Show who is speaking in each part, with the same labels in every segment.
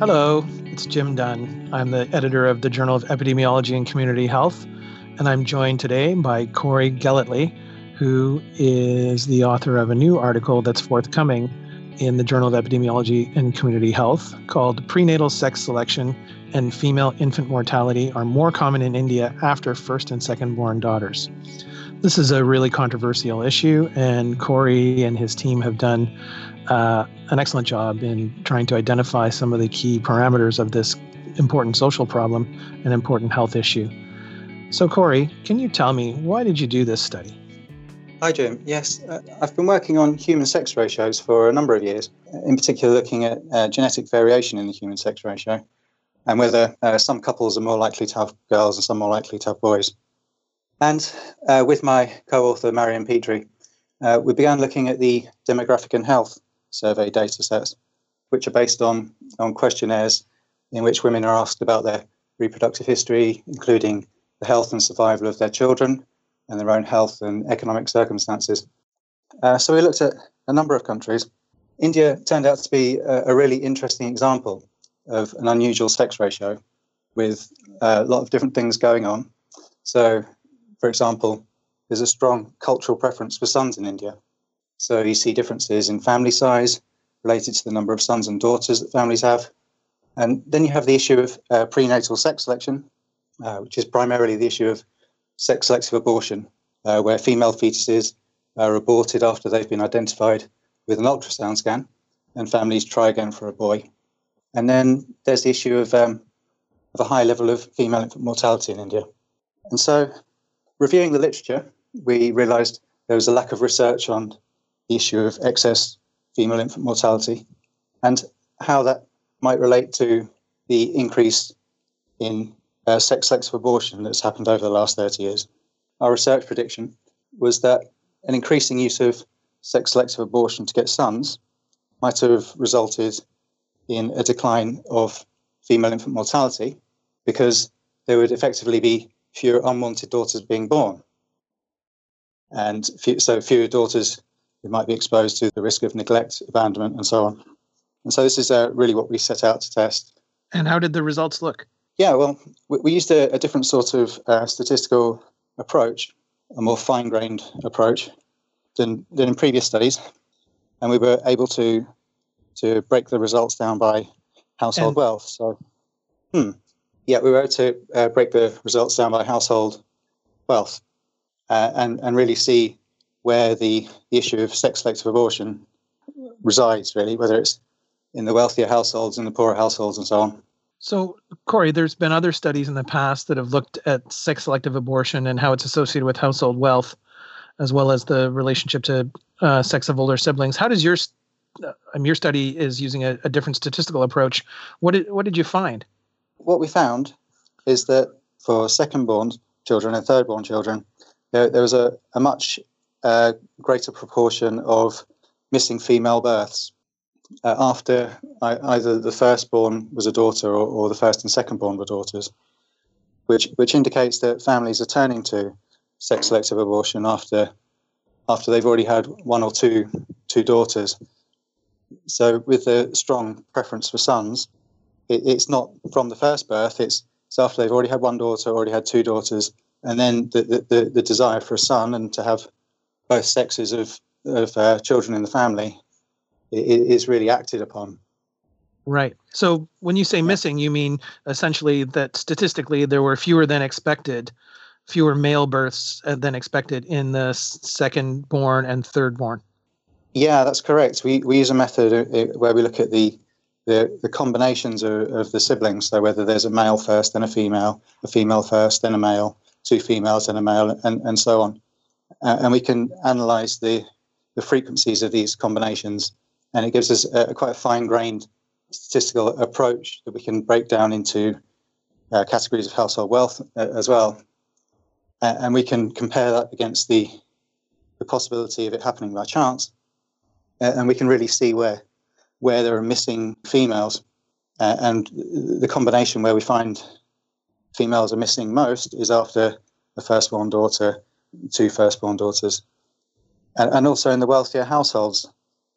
Speaker 1: Hello, it's Jim Dunn. I'm the editor of the Journal of Epidemiology and Community Health, and I'm joined today by Corry Gellatly, who is the author of a new article that's forthcoming in the Journal of Epidemiology and Community Health called Prenatal Sex Selection and Female Infant Mortality Are More Common in India After First and Second Born Daughters. This is a really controversial issue, and Corry and his team have done uh, an excellent job in trying to identify some of the key parameters of this important social problem and important health issue. So, Corry, can you tell me why did you do this study?
Speaker 2: Hi, Jim. Yes, uh, I've been working on human sex ratios for a number of years, in particular looking at uh, genetic variation in the human sex ratio and whether uh, some couples are more likely to have girls and some more likely to have boys. And uh, with my co author, Marion Petrie, uh, we began looking at the demographic and health survey data sets, which are based on, on questionnaires in which women are asked about their reproductive history, including the health and survival of their children and their own health and economic circumstances. Uh, so we looked at a number of countries. India turned out to be a, a really interesting example of an unusual sex ratio with a lot of different things going on. So, for example, there's a strong cultural preference for sons in India. So you see differences in family size related to the number of sons and daughters that families have. And then you have the issue of uh, prenatal sex selection, uh, which is primarily the issue of sex selective abortion, uh, where female fetuses are aborted after they've been identified with an ultrasound scan, and families try again for a boy. And then there's the issue of, um, of a high level of female infant mortality in India. And so, reviewing the literature, we realized there was a lack of research on issue of excess female infant mortality and how that might relate to the increase in uh, sex selective abortion that's happened over the last 30 years. Our research prediction was that an increasing use of sex selective abortion to get sons might have resulted in a decline of female infant mortality because there would effectively be fewer unwanted daughters being born. And so fewer daughters who might be exposed to the risk of neglect, abandonment, and so on. And so this is uh, really what we set out to test.
Speaker 1: And how did the results look?
Speaker 2: Yeah, well, we, we used a, a, different sort of uh, statistical approach, a more fine grained approach than, than in previous studies. And we were able to to break the results down by household and, wealth. So, hmm, yeah, we were able to uh, break the results down by household wealth uh, and and really see where the, the issue of sex selective abortion resides. Really, whether it's in the wealthier households, in the poorer households, and so on.
Speaker 1: So, Corry, there's been other studies in the past that have looked at sex selective abortion and how it's associated with household wealth, as well as the relationship to uh, sex of older siblings. How does your um, your study is using a, a, different statistical approach. What did what did you find?
Speaker 2: What we found is that for second-born children and third-born children, there, there was a, a much uh, greater proportion of missing female births uh, after I, either the firstborn was a daughter or, or the first and second-born were daughters, which which indicates that families are turning to sex selective abortion after after they've already had one or two two daughters. So, with the strong preference for sons, it, it's not from the first birth, it's, it's after they've already had one daughter, already had two daughters, and then the, the, the, the desire for a son and to have both sexes of, of uh, children in the family is really acted upon.
Speaker 1: Right. So when you say missing, you mean essentially that statistically there were fewer than expected, fewer male births uh, than expected in the second born and third born.
Speaker 2: Yeah, that's correct. We, we use a method uh, where we look at the the, the combinations of, of the siblings. So whether there's a male first, then a female, a female first, then a male, two females, then a male, and, and so on. Uh, and we can analyze the, the frequencies of these combinations. And it gives us a, a quite a fine grained statistical approach that we can break down into uh, categories of household wealth uh, as well. Uh, and we can compare that against the, the possibility of it happening by chance and we can really see where where there are missing females, uh, and the combination where we find females are missing most is after the firstborn daughter, two firstborn daughters, and, and also in the wealthier households.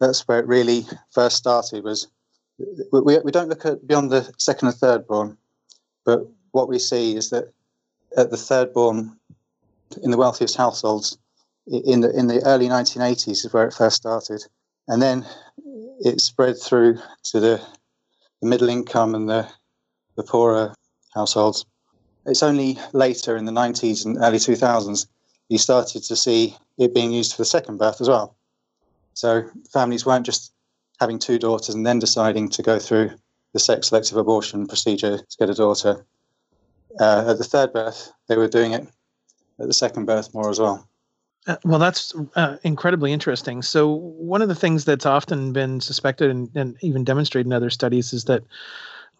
Speaker 2: That's where it really first started. Was we, we don't look at beyond the second and third born, but what we see is that at the third born in the wealthiest households in the in the early 1980s is where it first started, and then it spread through to the, the middle income and the the poorer households. It's only later in the 90s and early 2000s you started to see it being used for the second birth as well. So families weren't just having two daughters and then deciding to go through the sex selective abortion procedure to get a daughter. Uh, at the third birth, they were doing it at the second birth more as well.
Speaker 1: Uh, well, that's uh, incredibly interesting. So, one of the things that's often been suspected and, and, even demonstrated in other studies is that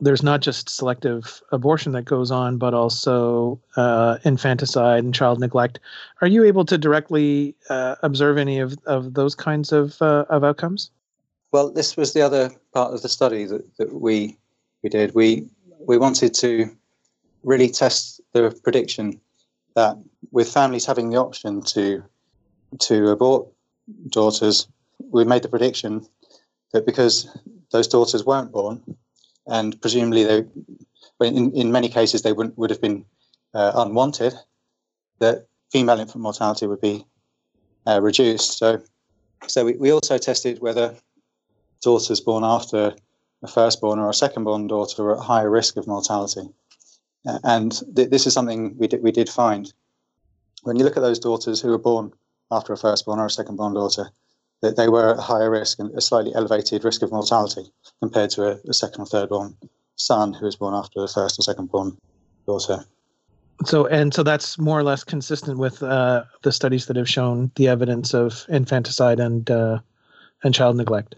Speaker 1: there's not just selective abortion that goes on, but also uh, infanticide and child neglect. Are you able to directly uh, observe any of, of those kinds of, uh, of outcomes?
Speaker 2: Well, this was the other part of the study that, that we we did. We we wanted to really test the prediction that with families having the option to to abort daughters, we made the prediction that because those daughters weren't born, and presumably they, in, in many cases they would, would have been uh, unwanted, that female infant mortality would be uh, reduced. So, so we, we also tested whether daughters born after a firstborn or a secondborn daughter were at higher risk of mortality. And th- this is something we did, we did find. When you look at those daughters who were born after a firstborn or a secondborn daughter, that they were at higher risk and a slightly elevated risk of mortality compared to a, a second or thirdborn son who was born after the first or secondborn daughter.
Speaker 1: So, and so that's more or less consistent with uh, the studies that have shown the evidence of infanticide and uh, and child neglect.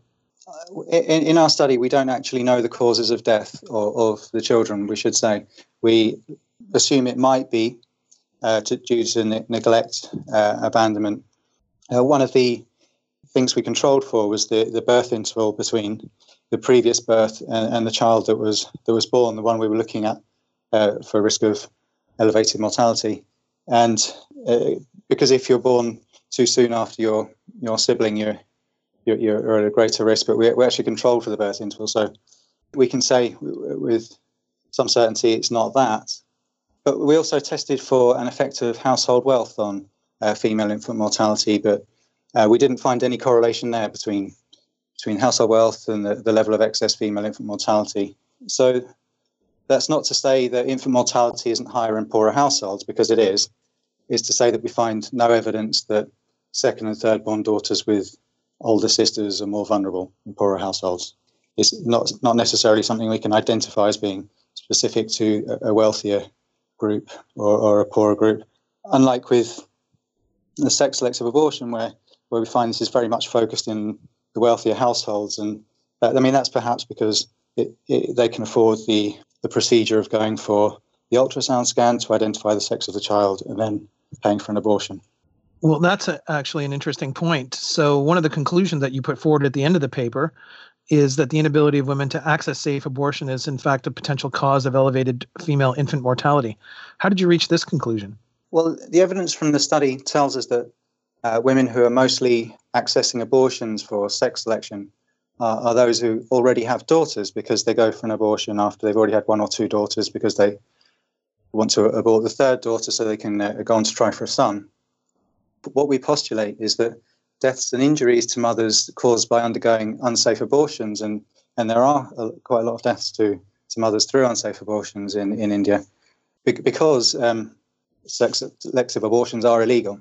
Speaker 2: In, in, our study, we don't actually know the causes of death or of the children. We should say we assume it might be uh, to, due to ne- neglect, uh, abandonment. Uh, one of the things we controlled for was the, the birth interval between the previous birth and, and the child that was that was born, the one we were looking at uh, for risk of elevated mortality. And uh, because if you're born too soon after your your sibling, you're you're, you're at a greater risk. But we, we actually controlled for the birth interval, so we can say with some certainty it's not that. But we also tested for an effect of household wealth on uh, female infant mortality, but uh, we didn't find any correlation there between between household wealth and the, the level of excess female infant mortality. So that's not to say that infant mortality isn't higher in poorer households, because it is. Is to say that we find no evidence that second and third born daughters with older sisters are more vulnerable in poorer households. It's not not necessarily something we can identify as being specific to a, wealthier group or, or a poorer group. Unlike with the sex selective abortion, where where we find this is very much focused in the wealthier households. And uh, I mean, that's perhaps because it, it, they can afford the, the procedure of going for the ultrasound scan to identify the sex of the child and then paying for an abortion.
Speaker 1: Well, that's a, actually an interesting point. So, one of the conclusions that you put forward at the end of the paper is that the inability of women to access safe abortion is, in fact, a potential cause of elevated female infant mortality. How did you reach this conclusion?
Speaker 2: Well, the evidence from the study tells us that uh, women who are mostly accessing abortions for sex selection uh, are those who already have daughters because they go for an abortion after they've already had one or two daughters because they want to abort the third daughter so they can uh, go on to try for a son. But what we postulate is that deaths and injuries to mothers caused by undergoing unsafe abortions, and, and there are a, quite a lot of deaths to, to mothers through unsafe abortions in, in India, because um, sex selective abortions are illegal.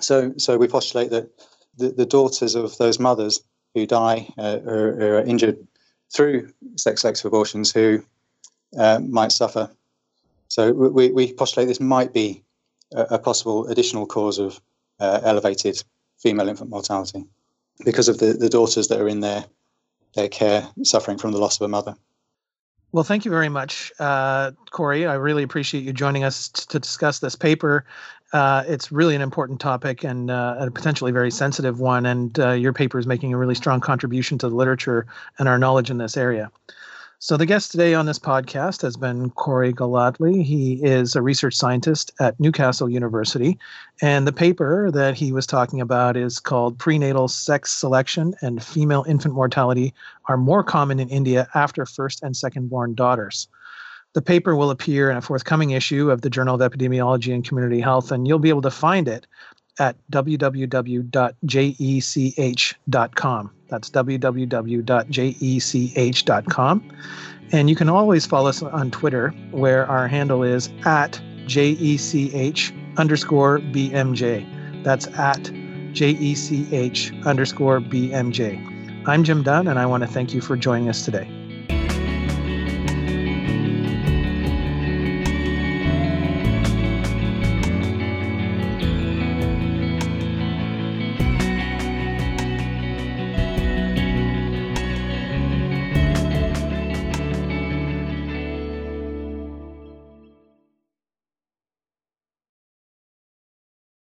Speaker 2: So, so we postulate that the, the daughters of those mothers who die uh, or, are injured through sex selective abortions who uh, might suffer. So we, we postulate this might be a, a possible additional cause of uh, elevated female infant mortality because of the, the daughters that are in their, their care suffering from the loss of a mother.
Speaker 1: Well, thank you very much, uh, Corry. I really appreciate you joining us t- to discuss this paper. Uh, it's really an important topic and uh, a potentially very sensitive one, and uh, your paper is making a really strong contribution to the literature and our knowledge in this area. So, the guest today on this podcast has been Corry Golightly. He is a research scientist at Newcastle University. And the paper that he was talking about is called Prenatal Sex Selection and Female Infant Mortality Are More Common in India After First and Second Born Daughters. The paper will appear in a forthcoming issue of the Journal of Epidemiology and Community Health, and you'll be able to find it at www.jech.com. That's www.jech.com. And you can always follow us on Twitter, where our handle is at JECH underscore BMJ. That's at JECH underscore BMJ. I'm Jim Dunn, and I want to thank you for joining us today.